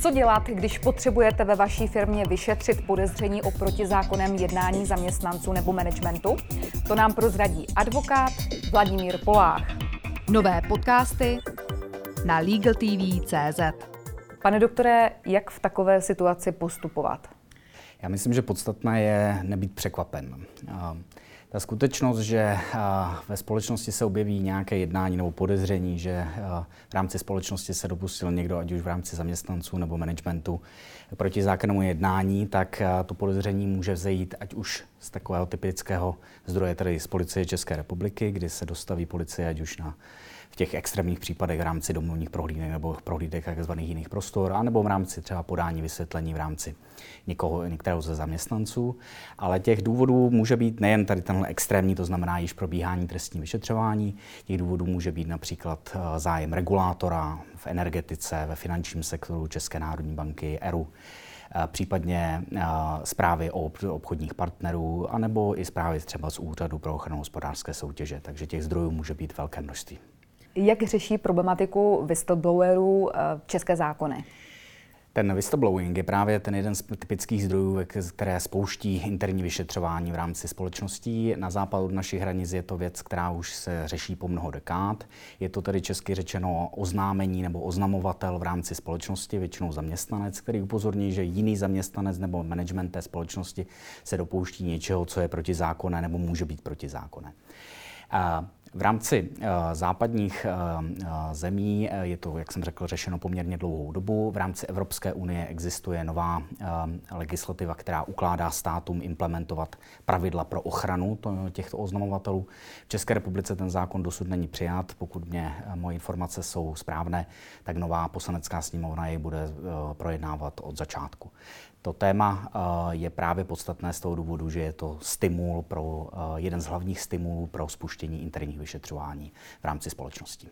Co dělat, když potřebujete ve vaší firmě vyšetřit podezření o protizákonném jednání zaměstnanců nebo managementu? To nám prozradí advokát Vladimír Polách. Nové podcasty na LegalTV.cz Pane doktore, jak v takové situaci postupovat? Já myslím, že podstatné je nebýt překvapen. Ta skutečnost, že ve společnosti se objeví nějaké jednání nebo podezření, že v rámci společnosti se dopustil někdo, ať už v rámci zaměstnanců nebo managementu, proti zákonnému jednání, tak to podezření může vzejít ať už z takového typického zdroje, tedy z policie České republiky, kdy se dostaví policie ať už na v těch extrémních případech v rámci domovních prohlídek nebo prohlídek tzv. jiných prostor, anebo v rámci třeba podání vysvětlení v rámci někoho, některého ze zaměstnanců. Ale těch důvodů může být nejen tady tenhle extrémní, to znamená již probíhání trestní vyšetřování, těch důvodů může být například eh, zájem regulátora v energetice, ve finančním sektoru České národní banky, ERU, eh, případně eh, zprávy o obchodních partnerů, anebo i zprávy třeba z Úřadu pro ochranu hospodářské soutěže. Takže těch zdrojů může být velké množství. Jak řeší problematiku whistleblowerů eh, české zákony? Ten whistleblowing je právě ten jeden z typických zdrojů, které spouští interní vyšetřování v rámci společností. Na západ od našich hranic je to věc, která už se řeší po mnoho dekád. Je to tedy česky řečeno oznámení nebo oznamovatel v rámci společnosti, většinou zaměstnanec, který upozorní, že jiný zaměstnanec nebo management té společnosti se dopouští něčeho, co je protizákonné nebo může být protizákonné. V rámci uh, západních uh, zemí je to, jak jsem řekl, řešeno poměrně dlouhou dobu. V rámci Evropské unie existuje nová legislativa, která ukládá státům implementovat pravidla pro ochranu to, těchto oznamovatelů. V České republice ten zákon dosud není přijat. Pokud mě moje informace jsou správné, tak nová poslanecká sněmovna jej bude projednávat od začátku. To téma eh, je právě podstatné z toho důvodu, že je to stimul pro, eh, jeden z hlavních stimulů pro spuštění interních vyšetřování v rámci společnosti.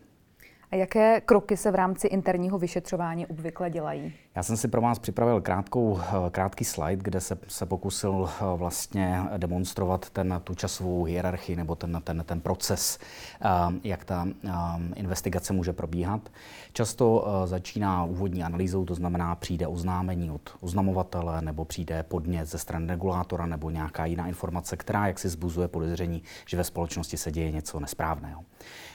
Jaké kroky se v rámci interního vyšetřování obvykle dělají? Já jsem si pro vás připravil krátkou, eh, krátký slide, kde se, se pokusil eh, vlastně demonstrovat ten, tu časovou hierarchii nebo ten, ten, ten proces, eh, jak ta investigace může probíhat. Často začíná úvodní analýzou, to znamená přijde oznámení od oznamovatele nebo přijde podnět ze strany regulátora nebo nějaká jiná informace, která jak si zbuzuje podezření, že ve společnosti se děje něco nesprávného.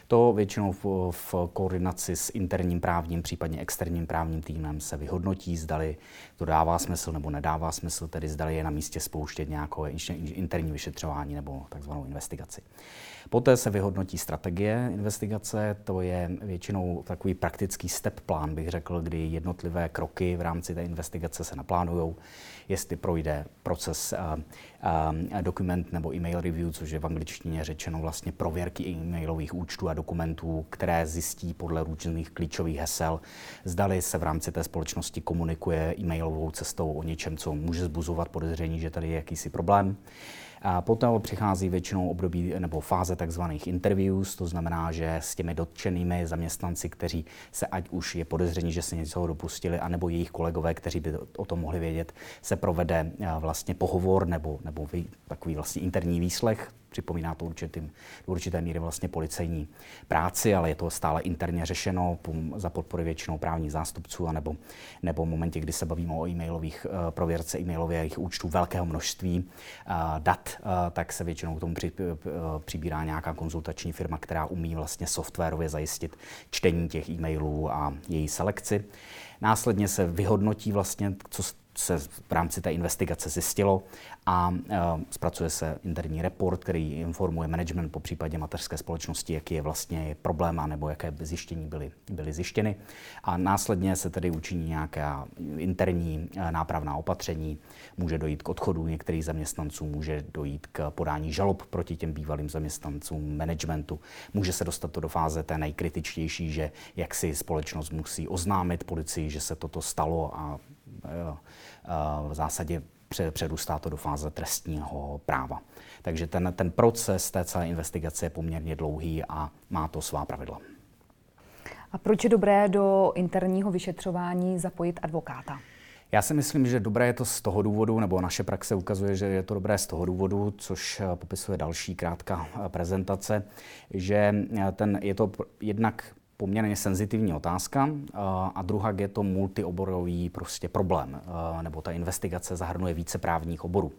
To většinou v, v koordinaci s interním právním, případně externím právním týmem se vyhodnotí, zdali to dává smysl nebo nedává smysl, tedy zdali je na místě spouštět nějaké interní vyšetřování nebo takzvanou investigaci. Poté se vyhodnotí strategie investigace, to je většinou takový praktický step plán, bych řekl, kdy jednotlivé kroky v rámci té investigace se naplánují, jestli projde proces dokument nebo email review, což je v angličtině řečeno vlastně prověrky e-mailových účtů a dokumentů, které zjistí podle různých klíčových hesel, zdali se v rámci té společnosti komunikuje e-mailovou cestou o něčem, co může zbuzovat podezření, že tady je jakýsi problém. A potom přichází většinou období nebo fáze tzv. interviews, to znamená, že s těmi dotčenými zaměstnanci, kteří se ať už je podezření, že se něco dopustili, anebo jejich kolegové, kteří by o tom mohli vědět, se provede vlastně pohovor nebo, nebo takový vlastně interní výslech Připomíná to určitým, do určité míry vlastně policejní práci, ale je to stále interně řešeno za podpory většinou právních zástupců, anebo, nebo v momentě, kdy se bavíme o e-mailových uh, prověrce e-mailových účtů velkého množství uh, dat, uh, tak se většinou k tomu při, přibírá nějaká konzultační firma, která umí vlastně softwarově zajistit čtení těch e-mailů a její selekci. Následně se vyhodnotí vlastně, co se v rámci té investigace zjistilo a uh, zpracuje se interní report, který informuje management po případě mateřské společnosti, jaký je vlastně problém nebo jaké zjištění byly, byly zjištěny. A následně se tedy učiní nějaká interní uh, nápravná opatření, může dojít k odchodu některých zaměstnanců, může dojít k podání žalob proti těm bývalým zaměstnancům managementu, může se dostat to do fáze té nejkritičtější, že jak si společnost musí oznámit policii, že se toto stalo a v zásadě přerůstá to do fáze trestního práva. Takže ten, ten proces té celé investigace je poměrně dlouhý a má to svá pravidla. A proč je dobré do interního vyšetřování zapojit advokáta? Já si myslím, že dobré je to z toho důvodu, nebo naše praxe ukazuje, že je to dobré z toho důvodu, což popisuje další krátká prezentace, že ten, je to jednak poměrně senzitivní otázka a druhá je to multioborový prostě problém, nebo ta investigace zahrnuje více právních oborů.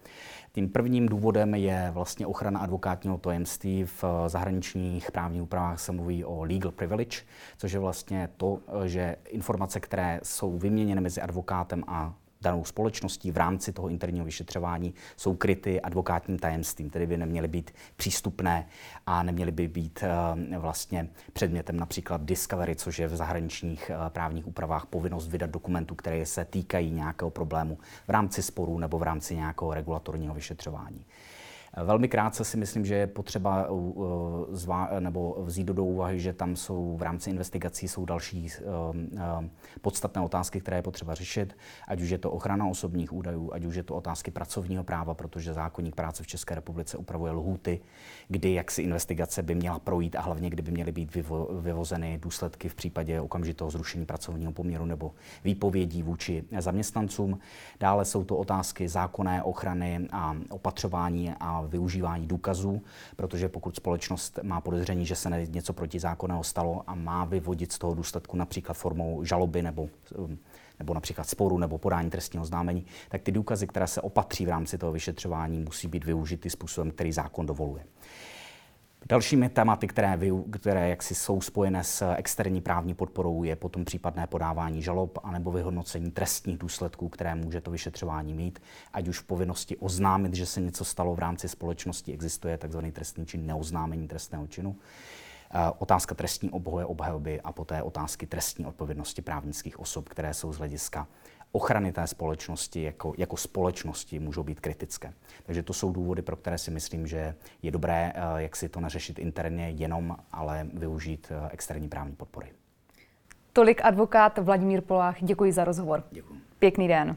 Tím prvním důvodem je vlastně ochrana advokátního tajemství. V zahraničních právních úpravách se mluví o legal privilege, což je vlastně to, že informace, které jsou vyměněny mezi advokátem a danou společností v rámci toho interního vyšetřování jsou kryty advokátním tajemstvím, tedy by neměly být přístupné a neměly by být eh, vlastně předmětem například discovery, což je v zahraničních eh, právních úpravách povinnost vydat dokumentů, které se týkají nějakého problému v rámci sporů nebo v rámci nějakého regulatorního vyšetřování. Velmi krátce si myslím, že je potřeba zvá, nebo vzít do úvahy, že tam jsou v rámci investigací jsou další um, podstatné otázky, které je potřeba řešit, ať už je to ochrana osobních údajů, ať už je to otázky pracovního práva, protože zákonník práce v České republice upravuje lhůty, kdy jaksi investigace by měla projít a hlavně kdy by měly být vyvo, vyvozeny důsledky v případě okamžitého zrušení pracovního poměru nebo výpovědí vůči zaměstnancům. Dále jsou to otázky zákonné ochrany a opatřování a využívání důkazů, protože pokud společnost má podezření, že se něco protizákonného stalo a má vyvodit z toho důsledku například formou žaloby nebo um, nebo například sporu nebo podání trestního známení, tak ty důkazy, které se opatří v rámci toho vyšetřování, musí být využity způsobem, který zákon dovoluje. Dalšími tématy, které, vy, které jaksi jsou spojené s externí právní podporou, je potom případné podávání žalob anebo vyhodnocení trestních důsledků, které může to vyšetřování mít, ať už v povinnosti oznámit, že se něco stalo v rámci společnosti, existuje tzv. trestný čin neoznámení trestného činu, eh, otázka trestní obhoje obhajoby a poté otázky trestní odpovědnosti právnických osob, které jsou z hlediska ochrany té společnosti jako, jako společnosti můžou být kritické. Takže to jsou důvody, pro které si myslím, že je dobré, eh, jak si to neřešit interně jenom, ale využít eh, externí právní podpory. Tolik advokát Vladimír Polách. Děkuji za rozhovor. Děkuji. Pěkný den.